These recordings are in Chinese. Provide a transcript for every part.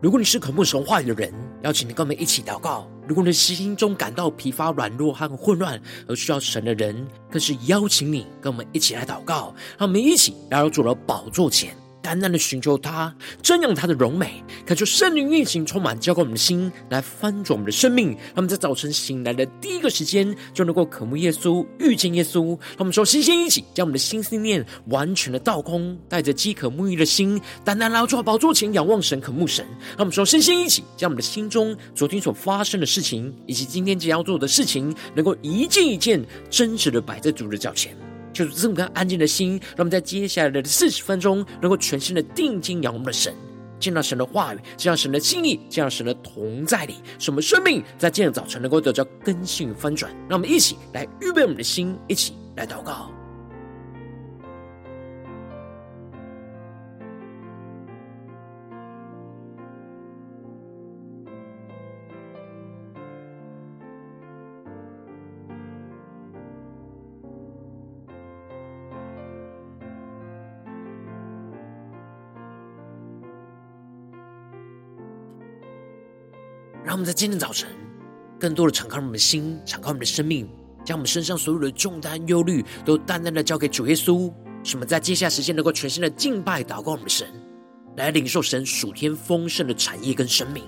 如果你是渴慕神话语的人，邀请你跟我们一起祷告；如果你的心中感到疲乏、软弱和混乱而需要神的人，更是邀请你跟我们一起来祷告。让我们一起来到主的宝座前。单单的寻求他，瞻仰他的荣美，恳求圣灵运行，充满浇灌我们的心，来翻转我们的生命。让我们在早晨醒来的第一个时间，就能够渴慕耶稣，遇见耶稣。让我们说，星星一起将我们的心思念完全的倒空，带着饥渴沐浴的心，单单来到宝座前仰望神，渴慕神。让我们说，星星一起将我们的心中昨天所发生的事情，以及今天即将要做的事情，能够一件一件真实的摆在主的脚前。就是这么个安静的心，让我们在接下来的四十分钟，能够全心的定睛仰望我们的神，见到神的话语，见到神的心意，见到神的同在里，使我们生命在今天早晨能够得到更新翻转。让我们一起来预备我们的心，一起来祷告。让我们在今天早晨，更多的敞开我们的心，敞开我们的生命，将我们身上所有的重担、忧虑，都淡淡的交给主耶稣。使我们在接下来时间能够全新的敬拜、祷告我们的神，来领受神属天丰盛的产业跟生命。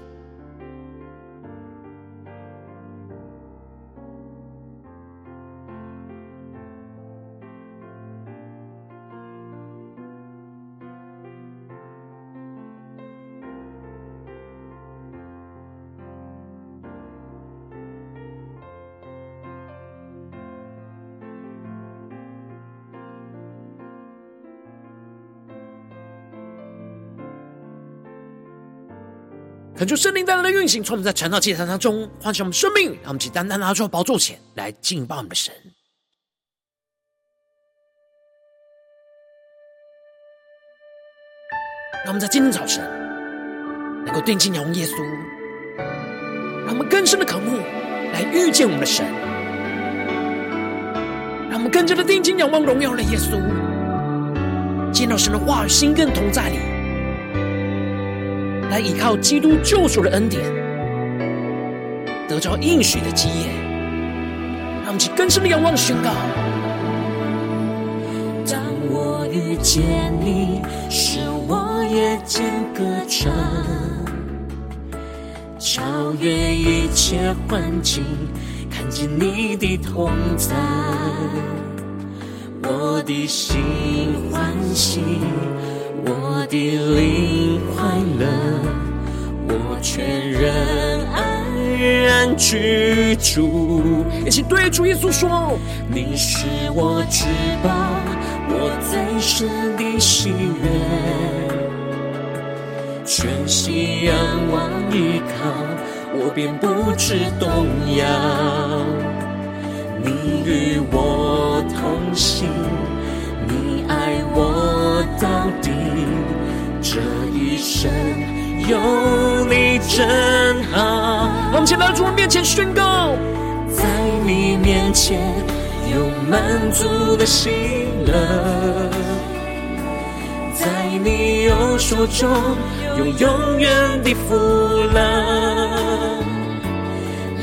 运行，从我们在晨祷祭坛当中唤醒我们生命，让我们起单单拿出宝座前来敬拜我们的神。让我们在今天早晨能够定睛仰望耶稣，让我们更深的渴慕来遇见我们的神，让我们更加的定睛仰望荣耀的耶稣，见到神的话语、心更同在里。来依靠基督救赎的恩典，得着应许的基业，让我们更深的仰望宣告。当我遇见你，使我夜间歌唱，超越一切环境，看见你的同在，我的心欢喜。我的灵快乐，我全人安然居住。一起对主耶稣说：“你是我至宝，我最深的喜悦，全心仰望依靠，我便不知动摇。你与我同行，你爱我到底。”这一生有你真好。我们前来到主面前宣告，在你面前有满足的喜乐，在你右手中有永远的福乐，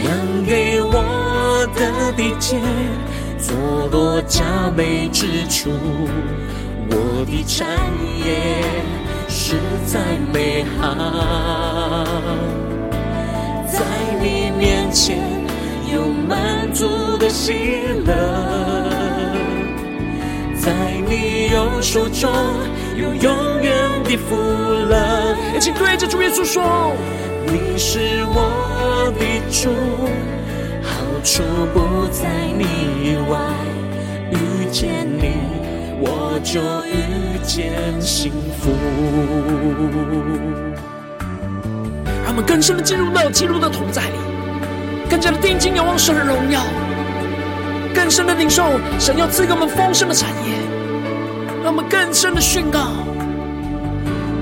量给我的地界，坐落佳美之处，我的产业。实在美好，在你面前有满足的喜乐，在你右手中有永远的福乐。一起对着主耶稣说：“你是我的主，好处不在你以外，遇见你。”我就遇见幸福。让我们更深的进入到基督的同在里，更加的定睛仰望神的荣耀，更深的领受神要赐给我们丰盛的产业。让我们更深的宣告：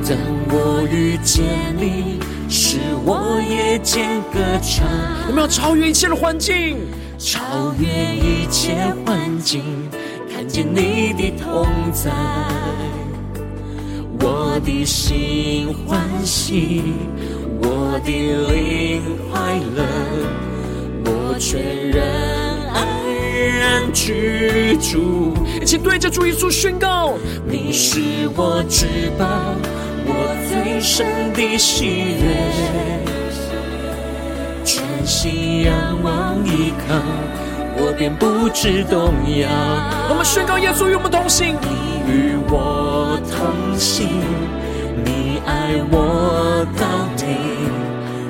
当我遇见你，使我夜间歌唱。我们要超越一切的环境，超越一切环境。见你的同在，我的心欢喜，我的灵快乐，我全然安然居住。一起对着主耶稣宣告：你是我至宝，我最深的喜悦。全心仰望依靠，我便不知动摇。我们宣告耶稣与我们同行，你与我同行，你爱我到底，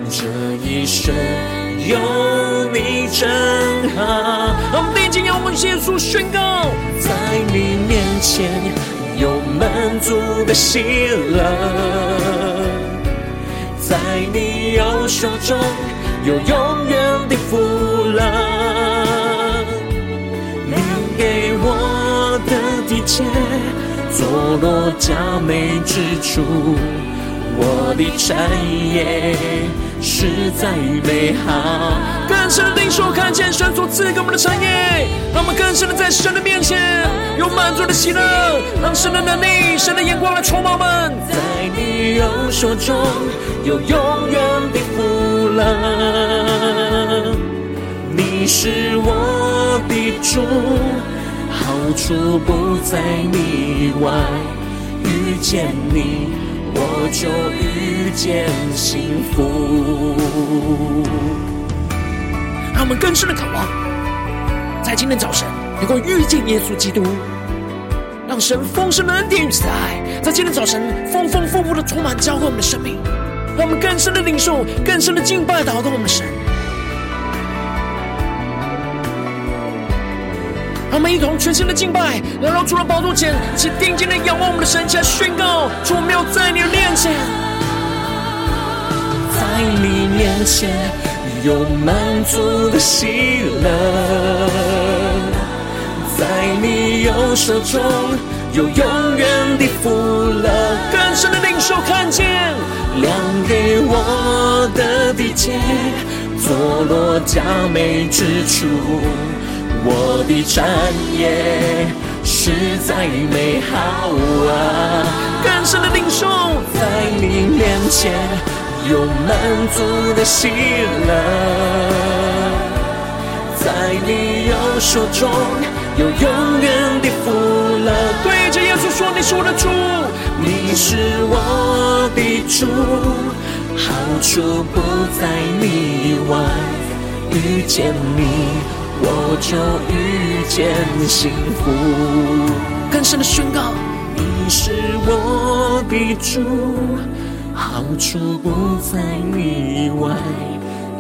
这一生有你真好。我们定睛仰望耶稣，宣告在你面前有满足的喜乐，在你右手中。有永远的福切，坐落佳美之处，我的产业实在美好。更深的领受，看见神所赐给我们的产业，让我们更深的在神的面前有满足的喜乐，让神的能力、神的眼光来充满我们。在你右手中有永远的福乐，你是我的主，好处不在你以外，遇见你我就遇见幸福。让我们更深的渴望，在今天早晨能够遇见耶稣基督，让神丰盛的恩典与慈爱，在今天早晨丰丰富富的充满浇灌我们的生命，让我们更深的领受，更深的敬拜祷告我们的神。我们一同全心的敬拜，来到主的宝座前，一起定睛的仰望我们的神，起来宣告：主，我们要在你的面前，在你面前。有满足的喜乐，在你右手中有永远的福乐。更深的领受，看见量给我的地界，坐落佳美之处，我的产业实在美好啊！更深的领受，在你面前。有满足的喜乐，在你右手中有永远的福乐。对着耶稣说：“你是我的主，你是我的主，好处不在你外，遇见你我就遇见幸福。”更深的宣告：“你是我的主。”好处不在你以外，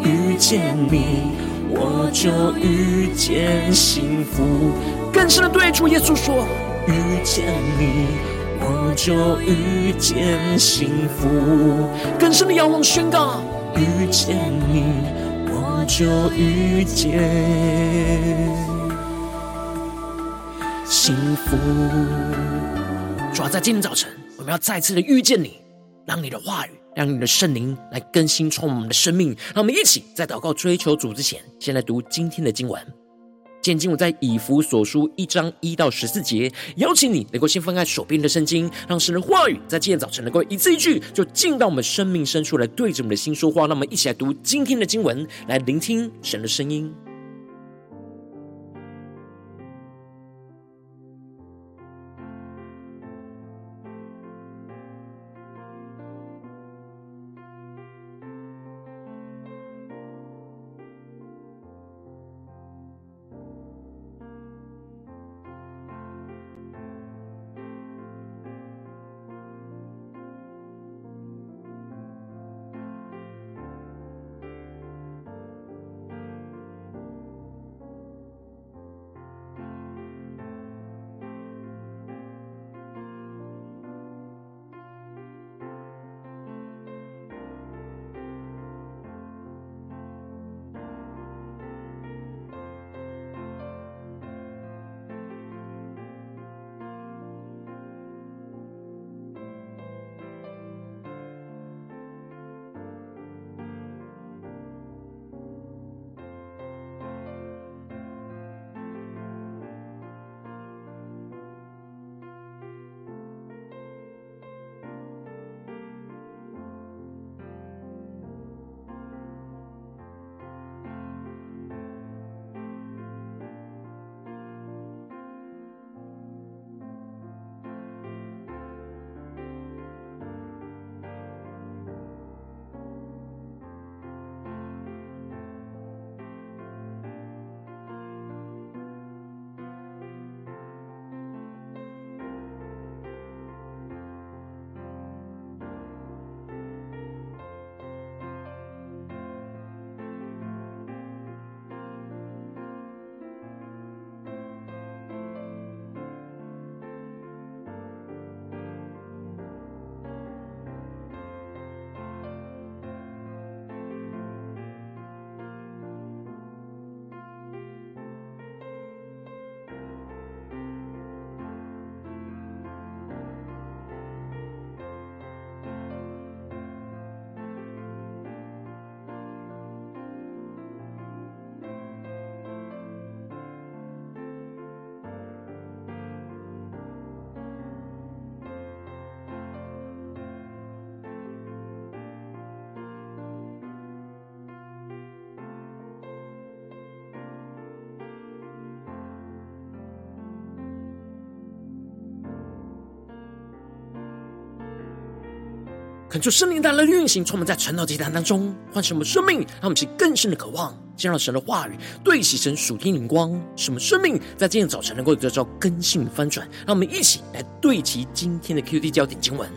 遇见你我就遇见幸福。更深的对主耶稣说：遇见你我就遇见幸福。更深的仰望宣告：遇见你就遇见幸福。主要在今天早晨，我们要再次的遇见你。让你的话语，让你的圣灵来更新充满我们的生命。让我们一起在祷告追求主之前，先来读今天的经文。今天经文在以弗所书一章一到十四节。邀请你能够先翻开手边的圣经，让神的话语在今天早晨能够一字一句就进到我们生命深处来，对着我们的心说话。那么，一起来读今天的经文，来聆听神的声音。恳求圣灵带来运行，充满在晨祷祭坛当中，唤醒我们生命，让我们起更深的渴望，见到神的话语，对齐神属天灵光，使我们生命在今天早晨能够得到更新翻转。让我们一起来对齐今天的 QD 焦点经文，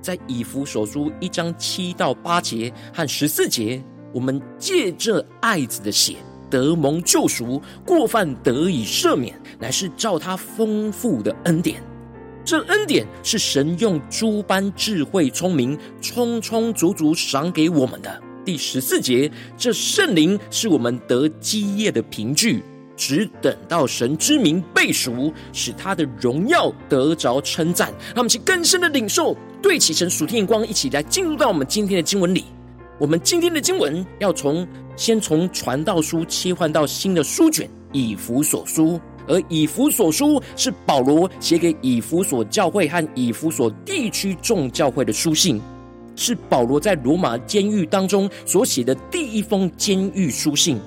在以弗所书一章七到八节和十四节，我们借着爱子的血得蒙救赎，过犯得以赦免，乃是照他丰富的恩典。这恩典是神用诸般智慧聪明，充充足足赏给我们的。第十四节，这圣灵是我们得基业的凭据，只等到神之名被赎，使他的荣耀得着称赞。让我们去更深的领受，对齐神属天眼光，一起来进入到我们今天的经文里。我们今天的经文要从先从传道书切换到新的书卷以弗所书。而以弗所书是保罗写给以弗所教会和以弗所地区众教会的书信，是保罗在罗马监狱当中所写的第一封监狱书信。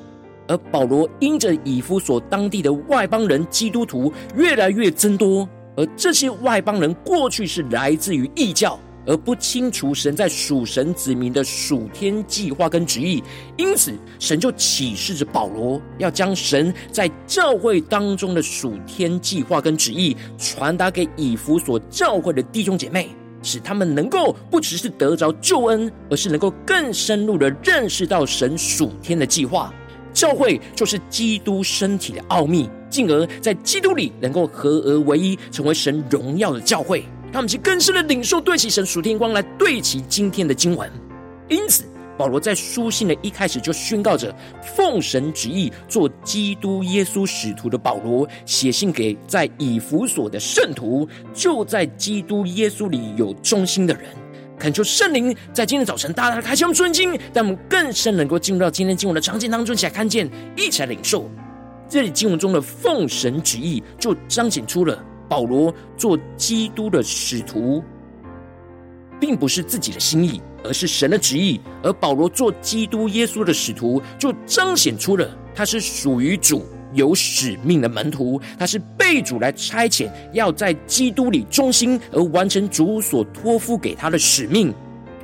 而保罗因着以弗所当地的外邦人基督徒越来越增多，而这些外邦人过去是来自于异教。而不清楚神在属神子民的属天计划跟旨意，因此神就启示着保罗，要将神在教会当中的属天计划跟旨意传达给以弗所教会的弟兄姐妹，使他们能够不只是得着救恩，而是能够更深入的认识到神属天的计划。教会就是基督身体的奥秘，进而在基督里能够合而为一，成为神荣耀的教会。让我们去更深的领受，对齐神属天光来对齐今天的经文。因此，保罗在书信的一开始就宣告着：奉神旨意做基督耶稣使徒的保罗，写信给在以弗所的圣徒，就在基督耶稣里有忠心的人。恳求圣灵在今天早晨大大的开启我们顺经，让我们更深能够进入到今天经文的场景当中，一起来看见，一起来领受。这里经文中的奉神旨意，就彰显出了。保罗做基督的使徒，并不是自己的心意，而是神的旨意。而保罗做基督耶稣的使徒，就彰显出了他是属于主、有使命的门徒。他是被主来差遣，要在基督里忠心，而完成主所托付给他的使命。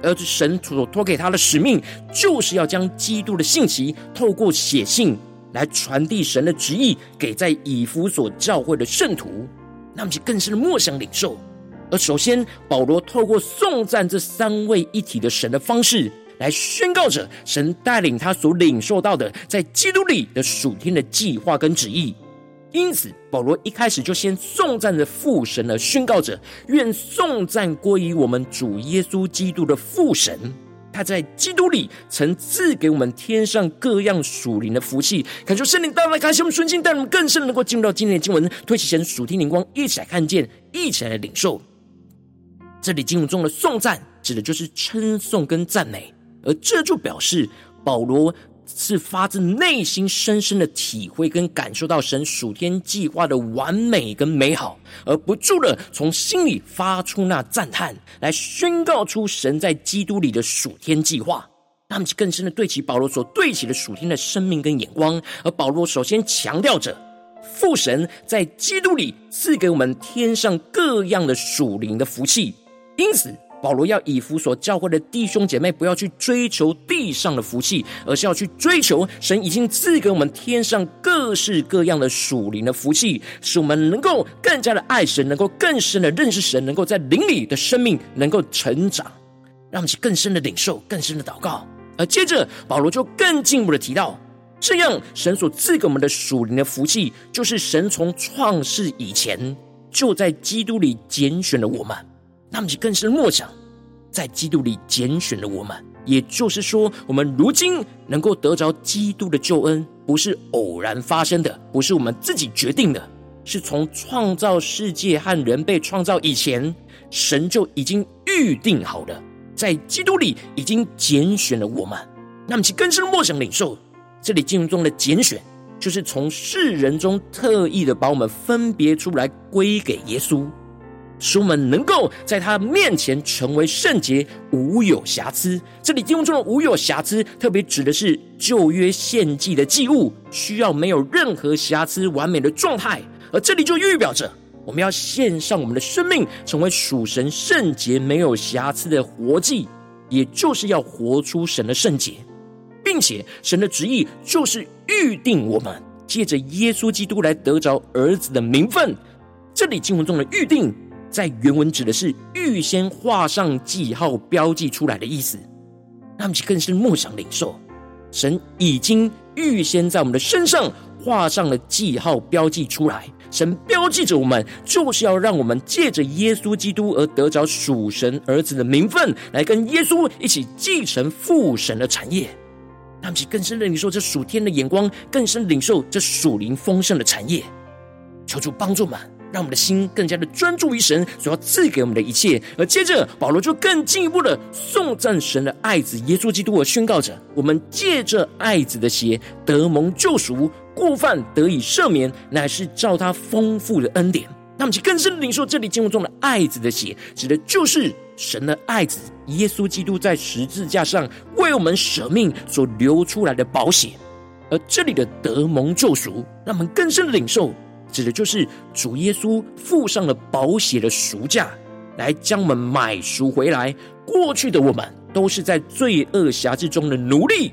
而神所托给他的使命，就是要将基督的信息透过写信来传递神的旨意给在以弗所教会的圣徒。那么，就更深的默想领受。而首先，保罗透过颂赞这三位一体的神的方式，来宣告着神带领他所领受到的在基督里的属天的计划跟旨意。因此，保罗一开始就先颂赞着父神，而宣告着愿颂赞归于我们主耶稣基督的父神。他在基督里曾赐给我们天上各样属灵的福气，恳求圣灵带来开心我们顺心，带我们更深能够进入到今天的经文，推起神属天灵光，一起来看见，一起来领受。这里经文中的颂赞，指的就是称颂跟赞美，而这就表示保罗。是发自内心深深的体会跟感受到神属天计划的完美跟美好，而不住的从心里发出那赞叹，来宣告出神在基督里的属天计划。他们，更深的对齐保罗所对齐的属天的生命跟眼光。而保罗首先强调着父神在基督里赐给我们天上各样的属灵的福气，因此。保罗要以弗所教会的弟兄姐妹不要去追求地上的福气，而是要去追求神已经赐给我们天上各式各样的属灵的福气，使我们能够更加的爱神，能够更深的认识神，能够在灵里的生命能够成长，让我们更深的领受，更深的祷告。而接着保罗就更进一步的提到，这样神所赐给我们的属灵的福气，就是神从创世以前就在基督里拣选了我们。他们就更深默想，在基督里拣选了我们，也就是说，我们如今能够得着基督的救恩，不是偶然发生的，不是我们自己决定的，是从创造世界和人被创造以前，神就已经预定好了，在基督里已经拣选了我们。那么，其更深默想领受，这里经文中的拣选，就是从世人中特意的把我们分别出来，归给耶稣。使我们能够在他面前成为圣洁，无有瑕疵。这里经文中的无有瑕疵，特别指的是旧约献祭的祭物，需要没有任何瑕疵、完美的状态。而这里就预表着，我们要献上我们的生命，成为属神圣洁、没有瑕疵的活祭，也就是要活出神的圣洁，并且神的旨意就是预定我们借着耶稣基督来得着儿子的名分。这里经文中的预定，在原文指的是预先画上记号、标记出来的意思。那么就更是默想领受，神已经预先在我们的身上画上了记号、标记出来。神标记着我们，就是要让我们借着耶稣基督而得着属神儿子的名分，来跟耶稣一起继承父神的产业。那么，更深的领受这属天的眼光，更深领受这属灵丰盛的产业。求主帮助们，让我们的心更加的专注于神所要赐给我们的一切。而接着，保罗就更进一步的颂赞神的爱子耶稣基督，而宣告着：我们借着爱子的血得蒙救赎。过犯得以赦免，乃是照他丰富的恩典。那么，其更深的领受，这里经文中的“爱子”的血，指的就是神的爱子耶稣基督在十字架上为我们舍命所流出来的宝血。而这里的“得蒙救赎”，让我们更深的领受，指的就是主耶稣付上了宝血的赎价，来将我们买赎回来。过去的我们都是在罪恶辖制中的奴隶。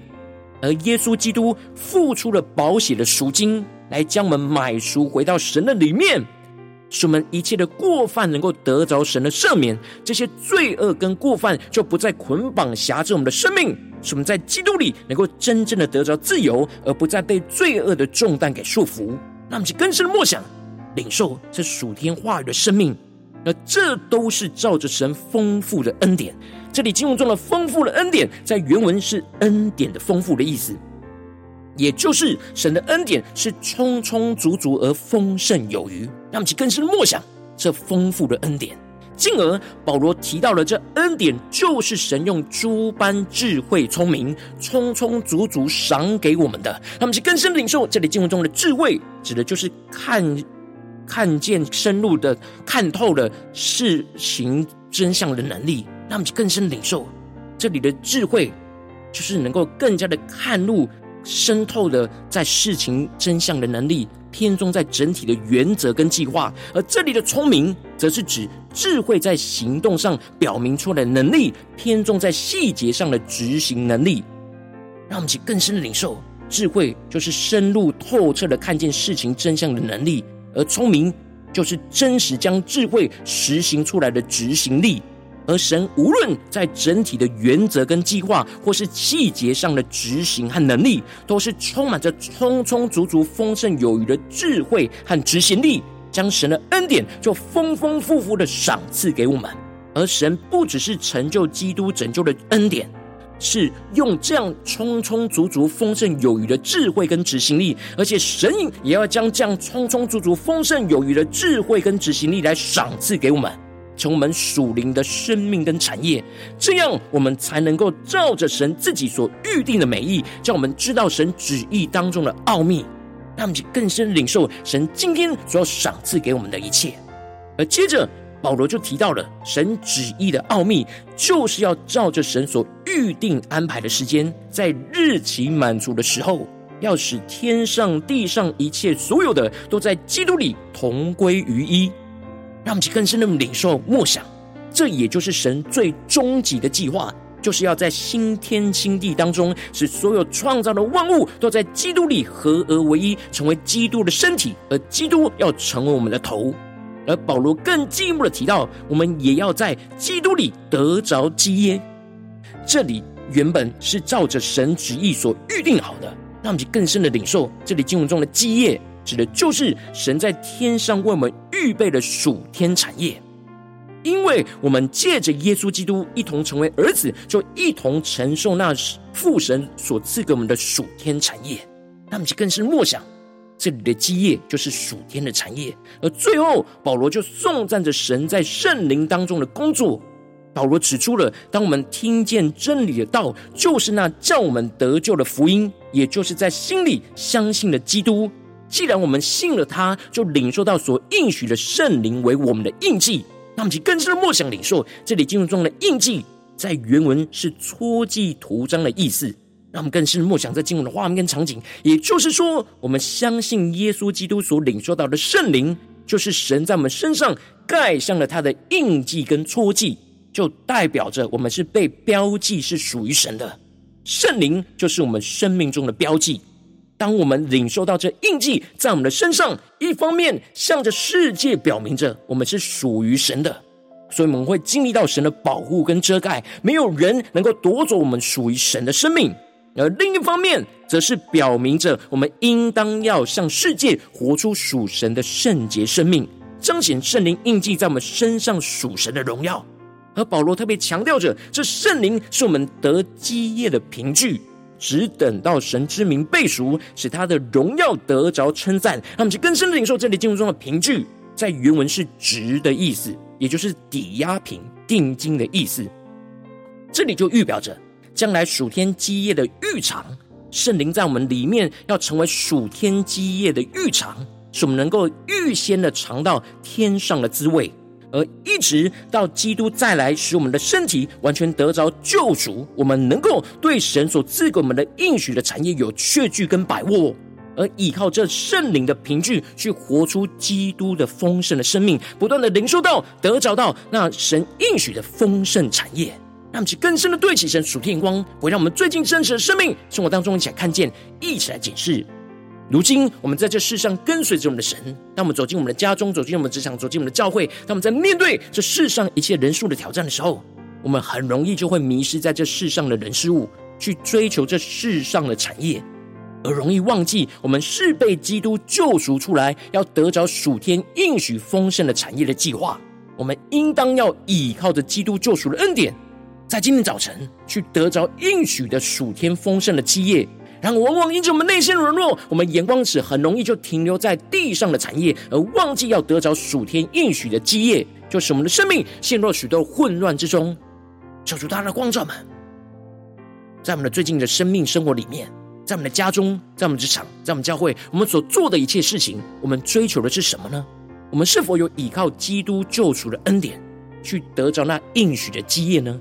而耶稣基督付出了宝血的赎金，来将我们买赎回到神的里面，使我们一切的过犯能够得着神的赦免，这些罪恶跟过犯就不再捆绑辖制我们的生命，使我们在基督里能够真正的得着自由，而不再被罪恶的重担给束缚。那么，就更深的默想，领受这属天话语的生命，那这都是照着神丰富的恩典。这里经文中的丰富的恩典，在原文是恩典的丰富的意思，也就是神的恩典是充充足足而丰盛有余。让我们去更深的默想这丰富的恩典，进而保罗提到了这恩典就是神用诸般智慧聪明，充充足足赏给我们的。他们是更深领受这里经文中的智慧，指的就是看看见深入的看透了事情真相的能力。他们是更深领受这里的智慧，就是能够更加的看入深透的在事情真相的能力，偏重在整体的原则跟计划；而这里的聪明，则是指智慧在行动上表明出来的能力，偏重在细节上的执行能力。让我们去更深的领受，智慧就是深入透彻的看见事情真相的能力，而聪明就是真实将智慧实行出来的执行力。而神无论在整体的原则跟计划，或是细节上的执行和能力，都是充满着充充足足、丰盛有余的智慧和执行力，将神的恩典就丰丰富富的赏赐给我们。而神不只是成就基督拯救的恩典，是用这样充充足足、丰盛有余的智慧跟执行力，而且神也要将这样充充足足、丰盛有余的智慧跟执行力来赏赐给我们。从我们属灵的生命跟产业，这样我们才能够照着神自己所预定的美意，叫我们知道神旨意当中的奥秘，让我们更深领受神今天所要赏赐给我们的一切。而接着保罗就提到了神旨意的奥秘，就是要照着神所预定安排的时间，在日期满足的时候，要使天上地上一切所有的都在基督里同归于一。让我们更深的领受默想，这也就是神最终极的计划，就是要在新天新地当中，使所有创造的万物都在基督里合而为一，成为基督的身体，而基督要成为我们的头。而保罗更进一步的提到，我们也要在基督里得着基业。这里原本是照着神旨意所预定好的，让我们更深的领受这里经文中的基业。指的就是神在天上为我们预备的属天产业，因为我们借着耶稣基督一同成为儿子，就一同承受那父神所赐给我们的属天产业。那么就更是默想，这里的基业就是属天的产业。而最后，保罗就颂赞着神在圣灵当中的工作。保罗指出了，当我们听见真理的道，就是那叫我们得救的福音，也就是在心里相信的基督。既然我们信了他，就领受到所应许的圣灵为我们的印记。那么，其更深的默想领受这里经文中的印记，在原文是戳记图章的意思。让我们更深的默想这经文的画面跟场景，也就是说，我们相信耶稣基督所领受到的圣灵，就是神在我们身上盖上了他的印记跟戳记，就代表着我们是被标记是属于神的。圣灵就是我们生命中的标记。当我们领受到这印记在我们的身上，一方面向着世界表明着我们是属于神的，所以我们会经历到神的保护跟遮盖，没有人能够夺走我们属于神的生命。而另一方面，则是表明着我们应当要向世界活出属神的圣洁生命，彰显圣灵印记在我们身上属神的荣耀。而保罗特别强调着，这圣灵是我们得基业的凭据，只等到神之名被赎，使他的荣耀得着称赞。让我们更深的领受这里经文中的凭据，在原文是值的意思，也就是抵押品、定金的意思。这里就预表着。将来属天基业的预尝，圣灵在我们里面要成为属天基业的预尝，使我们能够预先的尝到天上的滋味，而一直到基督再来，使我们的身体完全得着救赎，我们能够对神所赐给我们的应许的产业有确据跟把握，而依靠这圣灵的凭据去活出基督的丰盛的生命，不断的领受到得着到那神应许的丰盛产业。让我们更深的对齐神属天光，会让我们最近真实的生命生活当中一起来看见，一起来解释。如今我们在这世上跟随着我们的神，当我们走进我们的家中，走进我们的职场，走进我们的教会，当我们在面对这世上一切人数的挑战的时候，我们很容易就会迷失在这世上的人事物，去追求这世上的产业，而容易忘记我们是被基督救赎出来，要得着属天应许丰盛的产业的计划。我们应当要倚靠着基督救赎的恩典。在今天早晨，去得着应许的属天丰盛的基业，然后往往因着我们内心的软弱，我们眼光只很容易就停留在地上的产业，而忘记要得着属天应许的基业，就使我们的生命陷入许多混乱之中。求主大大的光照们，在我们的最近的生命生活里面，在我们的家中，在我们职场，在我们教会，我们所做的一切事情，我们追求的是什么呢？我们是否有依靠基督救赎的恩典，去得着那应许的基业呢？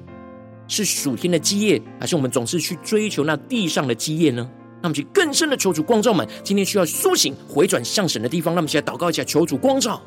是属天的基业，还是我们总是去追求那地上的基业呢？那么，去更深的求主光照们，今天需要苏醒、回转向神的地方，那么，现在祷告一下，求主光照。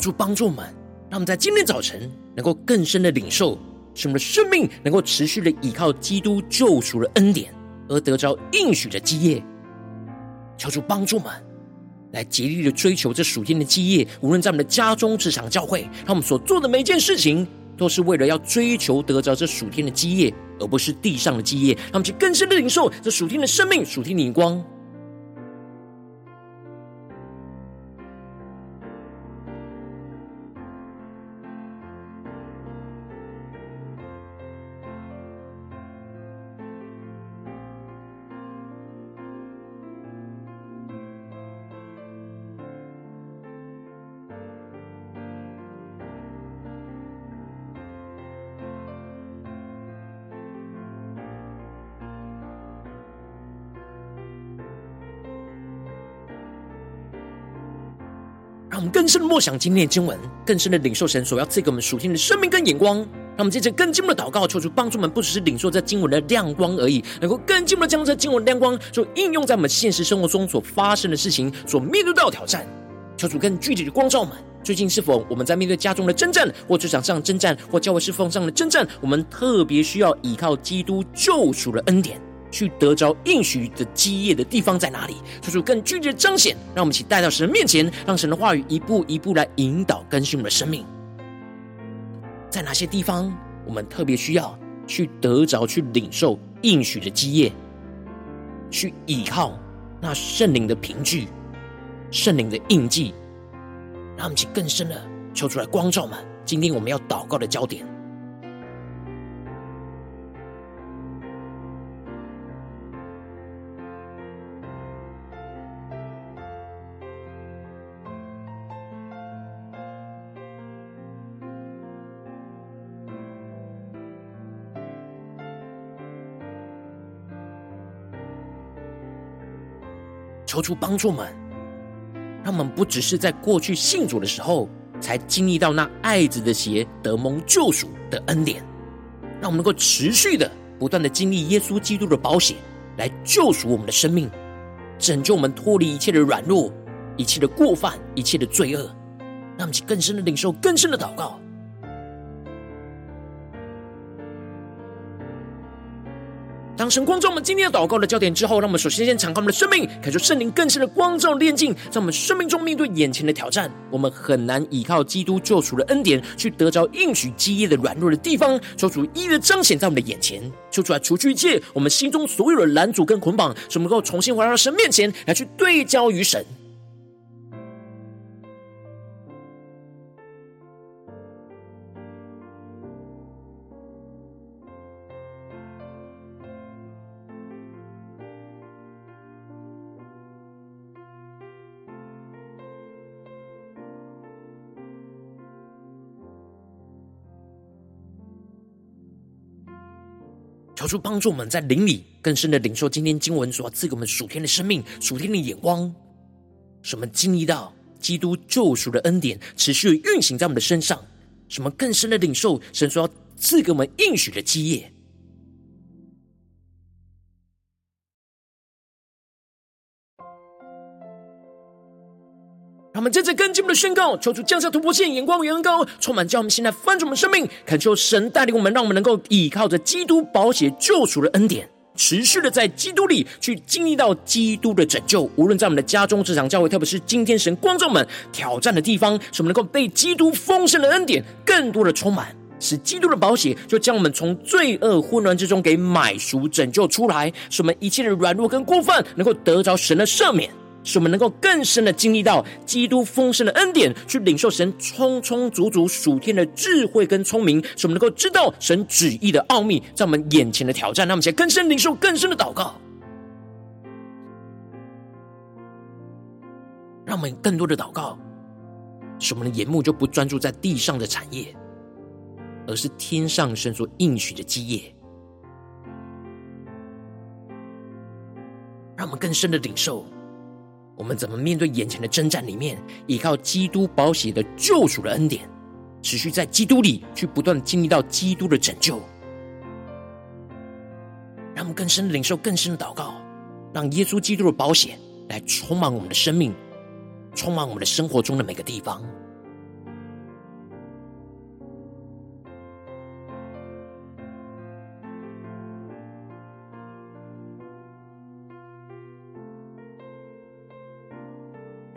求主帮助我们，让我们在今天早晨能够更深的领受，使我们的生命能够持续的依靠基督救赎的恩典，而得着应许的基业。求主帮助我们，来竭力的追求这属天的基业，无论在我们的家中、职场、教会，让我们所做的每一件事情，都是为了要追求得着这属天的基业，而不是地上的基业。让我们去更深的领受这属天的生命、属天的光。深的默想今天的经文，更深的领受神所要赐给我们属天的生命跟眼光。让我们接着更进一步的祷告，求主帮助我们，不只是领受这经文的亮光而已，能够更进一步的将这经文的亮光，就应用在我们现实生活中所发生的事情，所面对到的挑战。求主更具体的光照我们。最近是否我们在面对家中的征战，或职场上征战，或教会侍奉上的征战，我们特别需要依靠基督救赎的恩典？去得着应许的基业的地方在哪里？求主更具体的彰显，让我们一起带到神面前，让神的话语一步一步来引导更新我们的生命。在哪些地方，我们特别需要去得着、去领受应许的基业，去依靠那圣灵的凭据、圣灵的印记，让我们一起更深的求出来光照们。今天我们要祷告的焦点。求主帮助们，让我们不只是在过去信主的时候才经历到那爱子的血得蒙救赎的恩典，让我们能够持续的不断的经历耶稣基督的保险来救赎我们的生命，拯救我们脱离一切的软弱、一切的过犯、一切的罪恶，让我们更深的领受、更深的祷告。当神光照我们今天的祷告的焦点之后，让我们首先先敞开我们的生命，感受圣灵更深的光照炼境，在我们生命中面对眼前的挑战，我们很难依靠基督救赎的恩典去得着应许基业的软弱的地方，求主一一彰显在我们的眼前，求主来除去一切我们心中所有的拦阻跟捆绑，使我们能够重新回到神面前来去对焦于神。求主帮助我们在灵里更深的领受今天经文所要赐给我们属天的生命、属天的眼光，使我们经历到基督救赎的恩典持续运行在我们的身上，什么更深的领受神所要赐给我们应许的基业。我们正在跟进我们的宣告，求主降下突破线，眼光与恩膏，充满叫我们现在翻转我们生命，恳求神带领我们，让我们能够依靠着基督宝血救赎的恩典，持续的在基督里去经历到基督的拯救。无论在我们的家中、职场、教会，特别是今天神光众们挑战的地方，使我们能够被基督丰盛的恩典更多的充满，使基督的宝血就将我们从罪恶混乱之中给买赎拯救出来，使我们一切的软弱跟过犯能够得着神的赦免。使我们能够更深的经历到基督丰盛的恩典，去领受神充充足足属天的智慧跟聪明，使我们能够知道神旨意的奥秘，在我们眼前的挑战。让我们先更深领受更深的祷告，让我们更多的祷告，使我们的眼目就不专注在地上的产业，而是天上神所应许的基业。让我们更深的领受。我们怎么面对眼前的征战里面，依靠基督保险的救赎的恩典，持续在基督里去不断经历到基督的拯救，让我们更深的领受更深的祷告，让耶稣基督的保险来充满我们的生命，充满我们的生活中的每个地方。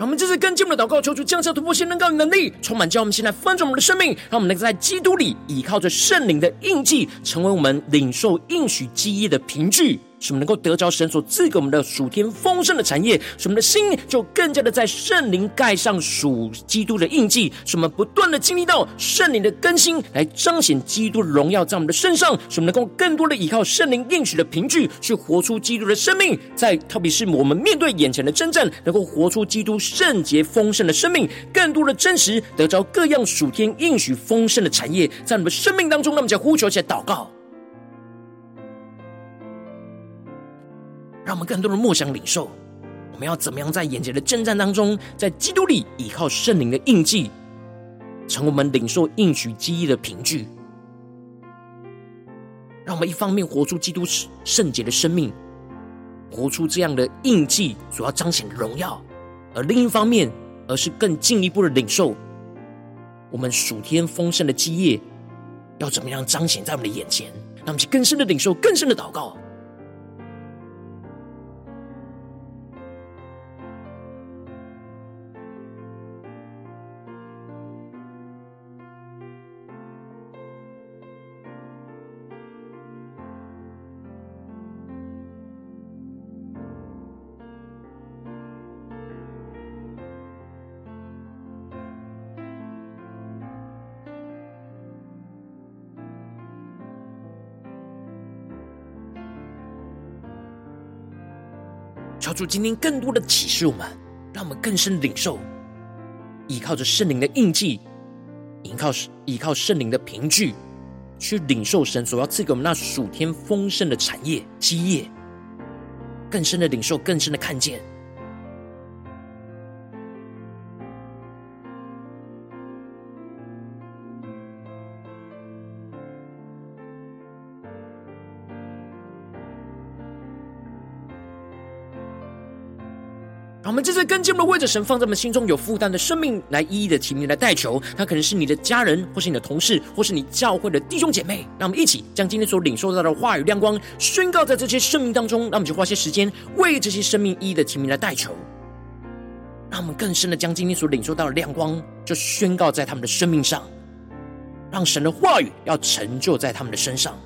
我们这次跟进我们的祷告，求主降下突破性能高与能力，充满将我们现在翻转我们的生命，让我们能够在基督里依靠着圣灵的印记，成为我们领受应许记忆的凭据。使我们能够得着神所赐给我们的属天丰盛的产业，使我们的心就更加的在圣灵盖上属基督的印记，使我们不断的经历到圣灵的更新，来彰显基督的荣耀在我们的身上，使我们能够更多的依靠圣灵应许的凭据，去活出基督的生命。在特别是我们面对眼前的征战，能够活出基督圣洁丰盛的生命，更多的真实得着各样属天应许丰盛的产业，在我们生命当中，让我们将呼求起来祷告。让我们更多的默想领受，我们要怎么样在眼前的征战当中，在基督里依靠圣灵的印记，成为我们领受应许基业的凭据。让我们一方面活出基督圣洁的生命，活出这样的印记所要彰显的荣耀；而另一方面，而是更进一步的领受我们属天丰盛的基业，要怎么样彰显在我们的眼前？让我们去更深的领受，更深的祷告。求主今天更多的启示我们，让我们更深领受，依靠着圣灵的印记，依靠依靠圣灵的凭据，去领受神所要赐给我们那属天丰盛的产业基业，更深的领受，更深的看见，这次跟进我们为着神放在我们心中有负担的生命来一一的提名来代求，他可能是你的家人，或是你的同事，或是你教会的弟兄姐妹。让我们一起将今天所领受到的话语亮光宣告在这些生命当中。让我们就花些时间为这些生命一一的提名来代求，让我们更深的将今天所领受到的亮光就宣告在他们的生命上，让神的话语要成就在他们的身上。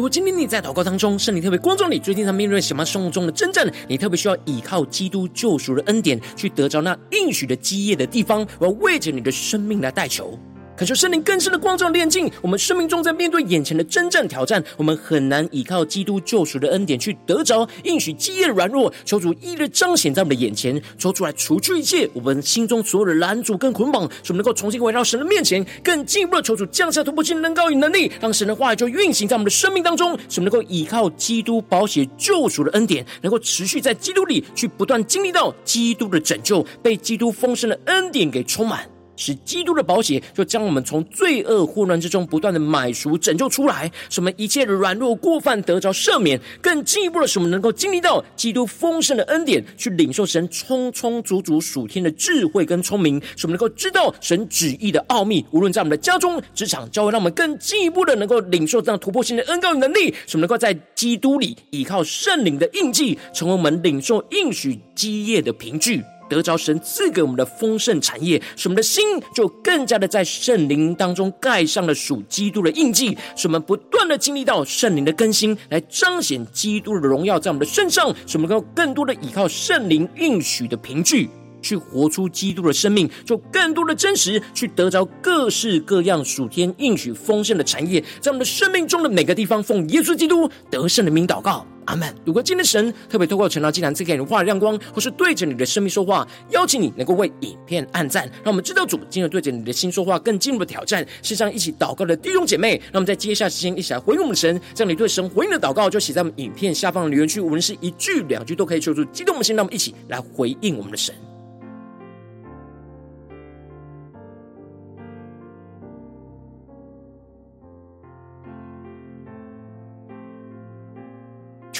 如果今天你在祷告当中，圣灵特别光照你，最近在面对什么生活中的真正，你特别需要依靠基督救赎的恩典，去得着那应许的基业的地方，我要为着你的生命来代求。恳求圣灵更深的光照炼净我们生命中，在面对眼前的征战挑战，我们很难依靠基督救赎的恩典去得着应许基业的软弱。求主一日彰显在我们的眼前，求主来除去一切我们心中所有的拦阻跟捆绑，使我们能够重新回到神的面前。更进一步的求主降下突破性的恩膏与能力，让神的话语就运行在我们的生命当中，使我们能够依靠基督保血救赎的恩典，能够持续在基督里去不断经历到基督的拯救，被基督丰盛的恩典给充满。使基督的宝血就将我们从罪恶混乱之中不断的买赎拯救出来，使我们一切的软弱过犯得着赦免。更进一步的，使我们能够经历到基督丰盛的恩典，去领受神充充足足属天的智慧跟聪明，使我们能够知道神旨意的奥秘。无论在我们的家中、职场、教会，让我们更进一步的能够领受这样突破性的恩膏能力，使我们能够在基督里依靠圣灵的印记，成为我们领受应许基业的凭据。得着神赐给我们的丰盛产业，使我们的心就更加的在圣灵当中盖上了属基督的印记，使我们不断的经历到圣灵的更新，来彰显基督的荣耀在我们的身上，使我们能够更多的依靠圣灵应许的凭据，去活出基督的生命，就更多的真实去得着各式各样属天应许丰盛的产业，在我们的生命中的每个地方，奉耶稣基督得胜的名祷告。阿门。如果今天神特别透过晨祷祭坛赐给你话的亮光，或是对着你的生命说话，邀请你能够为影片按赞，让我们知道主今日对着你的心说话，更进一步的挑战。线上一起祷告的弟兄姐妹，让我们在接下时间一起来回应我们的神。将你对神回应的祷告就写在我们影片下方的留言区，无论是一句两句都可以求助激动我们的心，让我们一起来回应我们的神。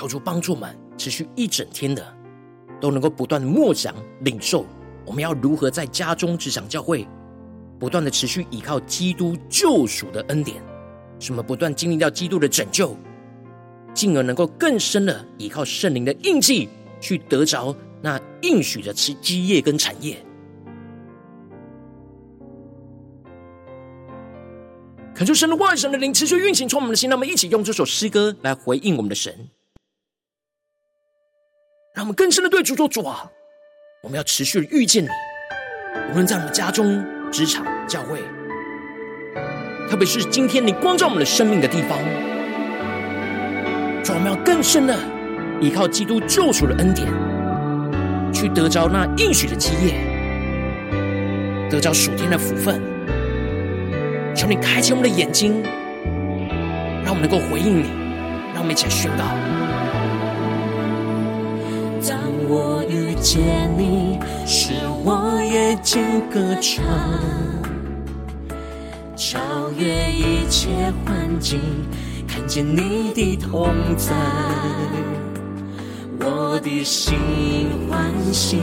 求主帮助们，持续一整天的都能够不断默想领受，我们要如何在家中、职场、教会，不断的持续依靠基督救赎的恩典，什么不断经历到基督的拯救，进而能够更深的依靠圣灵的印记，去得着那应许的基基业跟产业。恳求神的万、神的灵持续运行，从我们的心，让我们一起用这首诗歌来回应我们的神。让我们更深的对主说：“主啊，我们要持续的遇见你，无论在我们家中、职场、教会，特别是今天你光照我们的生命的地方，主，我们要更深的依靠基督救赎的恩典，去得着那应许的基业，得着属天的福分。求你开启我们的眼睛，让我们能够回应你，让我们一起来宣告。”我遇见你，使我夜间歌唱，超越一切环境，看见你的同在，我的心欢喜，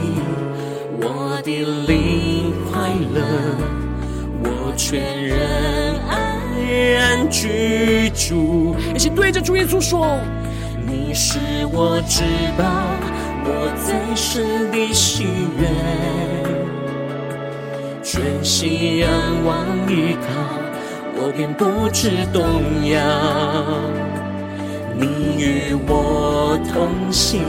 我的灵快乐，我全人安然居住。一起对着主耶稣说：你是我至宝，我在深的喜悦。全心仰望依靠，我便不知动摇。你与我同行，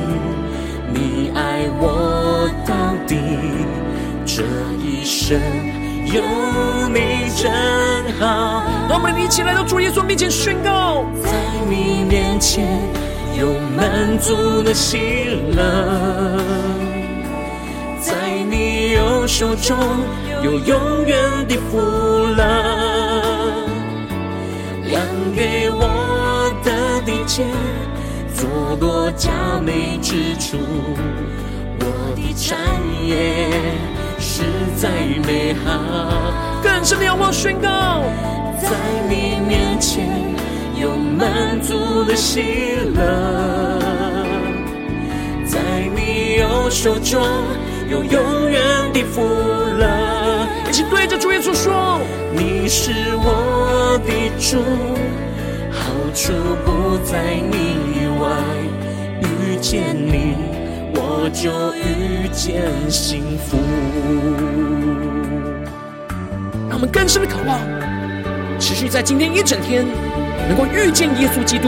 你爱我到底，这一生有你真好。让我们一起来到主耶稣面前宣告，在你面前有满足的喜乐，在你右手中。有永远的福乐，量给我的地界，做多佳美之处。我的产业实在美好，更深的仰望宣告，在你面前有满足的喜乐，在你右手中有永远的福乐。一起对着主耶稣说：“你是我的主，好处不在你以外。遇见你，我就遇见幸福。”让我们更深的渴望，持续在今天一整天，能够遇见耶稣基督，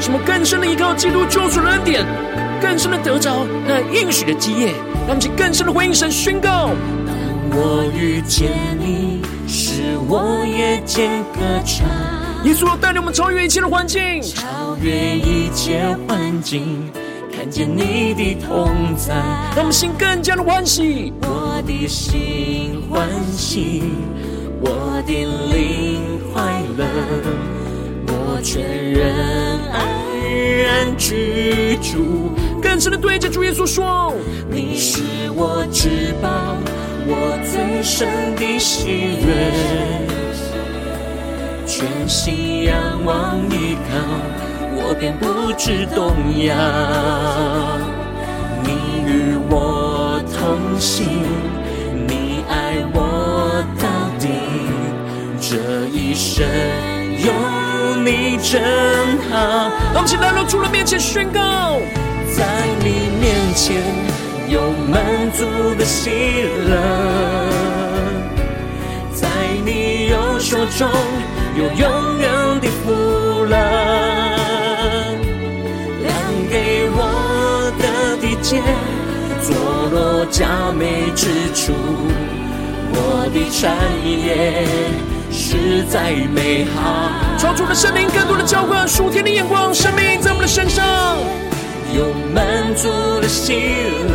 什么更深的依靠基督救赎的恩典，更深的得着那应许的基业，让我们去更深的回应神宣告。当我遇见你，使我夜间歌唱。耶稣要带领我们超越一切的环境，超越一切环境，看见你的同在，让我们心更加的欢喜。我的心欢喜，我的灵快乐，我全人安然居住。更深的对着主耶稣说：你是我至宝。我最深的喜悦，全心仰望依靠，我便不知动摇。你与我同行，这一生有你真好。让我们一起来到主的面前宣告，在你面前。有满足的喜乐，在你右手中有永远的福乐，量给我的地界，坐落佳美之处，我的产业实在美好。超出了圣灵更多的浇灌，属天的眼光，生命在我们的身上。有满足的喜乐，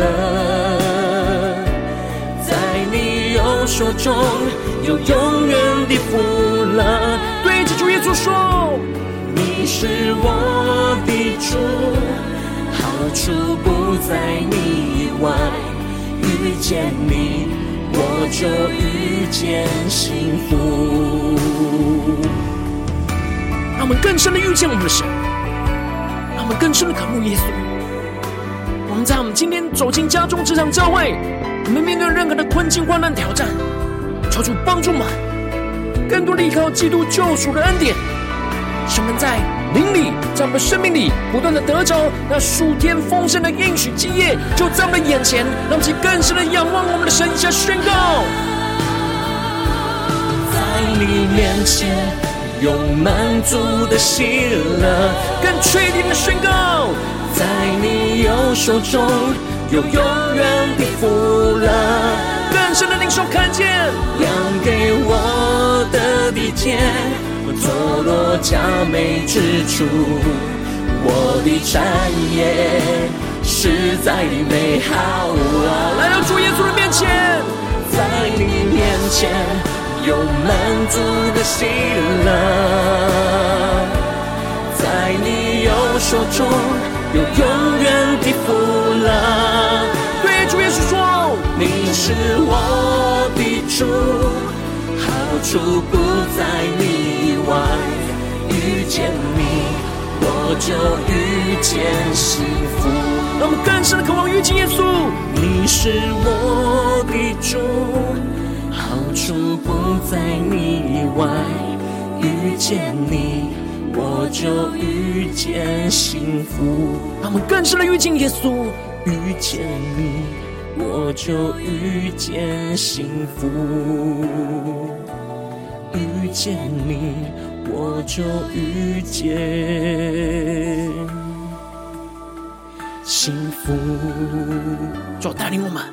在你右手中有永远的福乐。对着主耶稣说：“你是我的主，好处不在你以外。遇见你，就遇见幸福。”让我们更深的遇见我们的神，让我们更深的渴慕耶稣。我们在我们今天走进家中这场教会，我们面对任何的困境、患难、挑战，求主帮助我们，更多的依靠基督救赎的恩典，使我们在灵里，在我们生命里不断的得着那数天丰盛的应许基业，就在我们眼前，让其更深的仰望我们的神，一下宣告，在你面前有满足的喜乐，更确定的宣告。在你右手中有永远的福乐，更深的领受看见，量给我的地界，坐落佳美之处，我的产业实在美好啊！来到主耶稣的面前，在你面前有满足的喜乐，在你右手中。有永远的福乐，对主耶稣说：“你是我的主，好处不在你见你，我就遇见幸福。让我们更深的渴望遇见耶稣。你是我的主，好处不在你以外。遇见你，我就遇见幸福。让我们更深的遇见耶稣。遇见你，我就遇见幸福。遇见你，我就遇见幸福。主带领我们，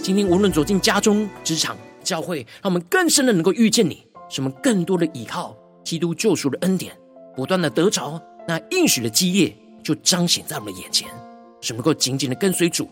今天无论走进家中、职场、教会，让我们更深的能够遇见你，使我们更多的依靠基督救赎的恩典，不断的得着那应许的基业，就彰显在我们眼前。是能够紧紧的跟随主。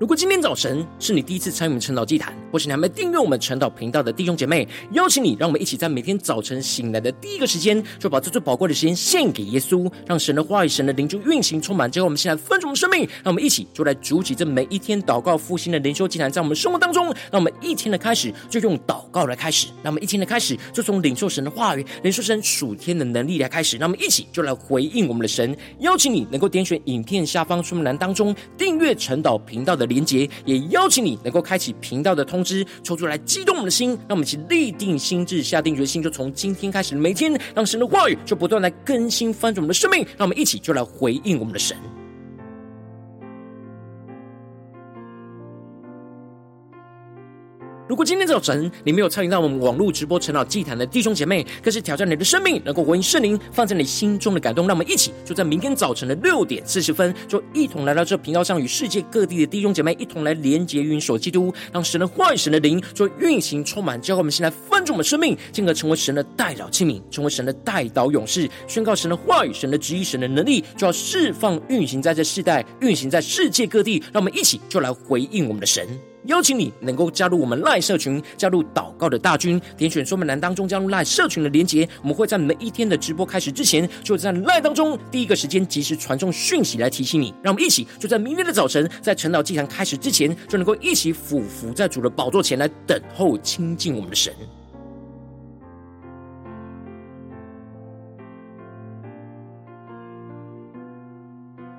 如果今天早晨是你第一次参与我们晨祷祭坛，或是你还没订阅我们晨祷频道的弟兄姐妹，邀请你，让我们一起在每天早晨醒来的第一个时间，就把这最宝贵的时间献给耶稣，让神的话语、神的灵就运行充满。之后，我们现在分盛的生命，让我们一起就来筑起这每一天祷告复兴的灵修祭坛，在我们生活当中，让我们一天的开始就用祷告来开始，让我们一天的开始就从领受神的话语、领受神属天的能力来开始，让我们一起就来回应我们的神。邀请你能够点选影片下方说明栏当中订阅晨祷频道的连接，也邀请你能够开启频道的通知，抽出来激动我们的心，让我们一起立定心智，下定决心，就从今天开始，每天让神的话语就不断来更新翻转我们的生命，让我们一起就来回应我们的神。如果今天早晨你没有参与到我们网络直播晨祷祭坛的弟兄姐妹，更是挑战你的生命，能够回应圣灵放在你心中的感动。让我们一起就在明天早晨的六点四十分，就一同来到这频道上，与世界各地的弟兄姐妹一同来连结、运手基督，让神的话语、神的灵就运行充满，教会我们现在分盛我们生命，进而成为神的代祷器皿，成为神的代祷勇士，宣告神的话语、神的旨意、神的能力，就要释放、运行在这世代，运行在世界各地。让我们一起就来回应我们的神。邀请你能够加入我们赖社群，加入祷告的大军，点选说明栏当中加入赖社群的连结。我们会在每一天的直播开始之前，就在赖当中第一个时间及时传送讯息来提醒你。让我们一起就在明天的早晨，在晨祷祭坛开始之前，就能够一起俯伏在主的宝座前来等候亲近我们的神。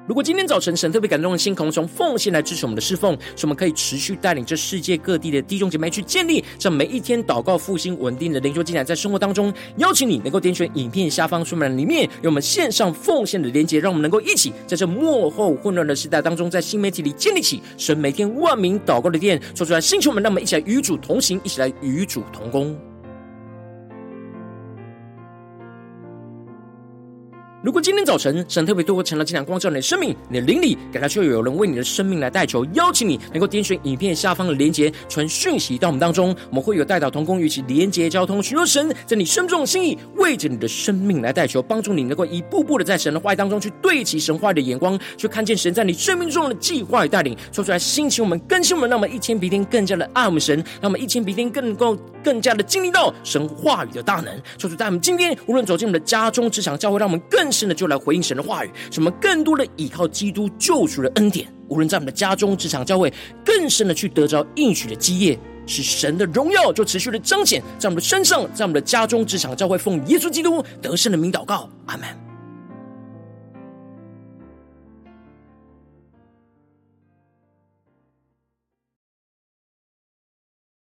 如果今天早晨神特别感动的心，可能从奉献来支持我们的侍奉，使我们可以持续带领这世界各地的弟兄姐妹去建立这每一天祷告复兴稳定的灵修进展，在生活当中，邀请你能够点选影片下方说明栏里面有我们线上奉献的连结，让我们能够一起在这幕后混乱的时代当中，在新媒体里建立起神每天万名祷告的殿，说出来，星球们，让我们一起来与主同行，一起来与主同工。如果今天早晨神特别透过晨祷祭坛光照你的生命，你的灵里感到需要有人为你的生命来代求，邀请你能够点选影片下方的连结，传讯息到我们当中，我们会有代祷同工与其连结交通，寻求神在你生命中的心意，为着你的生命来代求，帮助你能够一步步的在神的话语当中去对齐神话的眼光，去看见神在你生命中的计划与带领，说出来兴起我们更新我们，让我们一天比一天更加的爱我们神，让我们一天比一天更能够更加的经历到神话语的大能，说出在我们今天无论走进我们的家中、职场、教会，让我们更深的就来回应神的话语，什么更多的依靠基督救赎的恩典，无论在我们的家中、职场、教会，更深的去得着应许的基业，使神的荣耀就持续的彰显在我们的身上，在我们的家中、职场、教会，奉耶稣基督得胜的名祷告，阿门。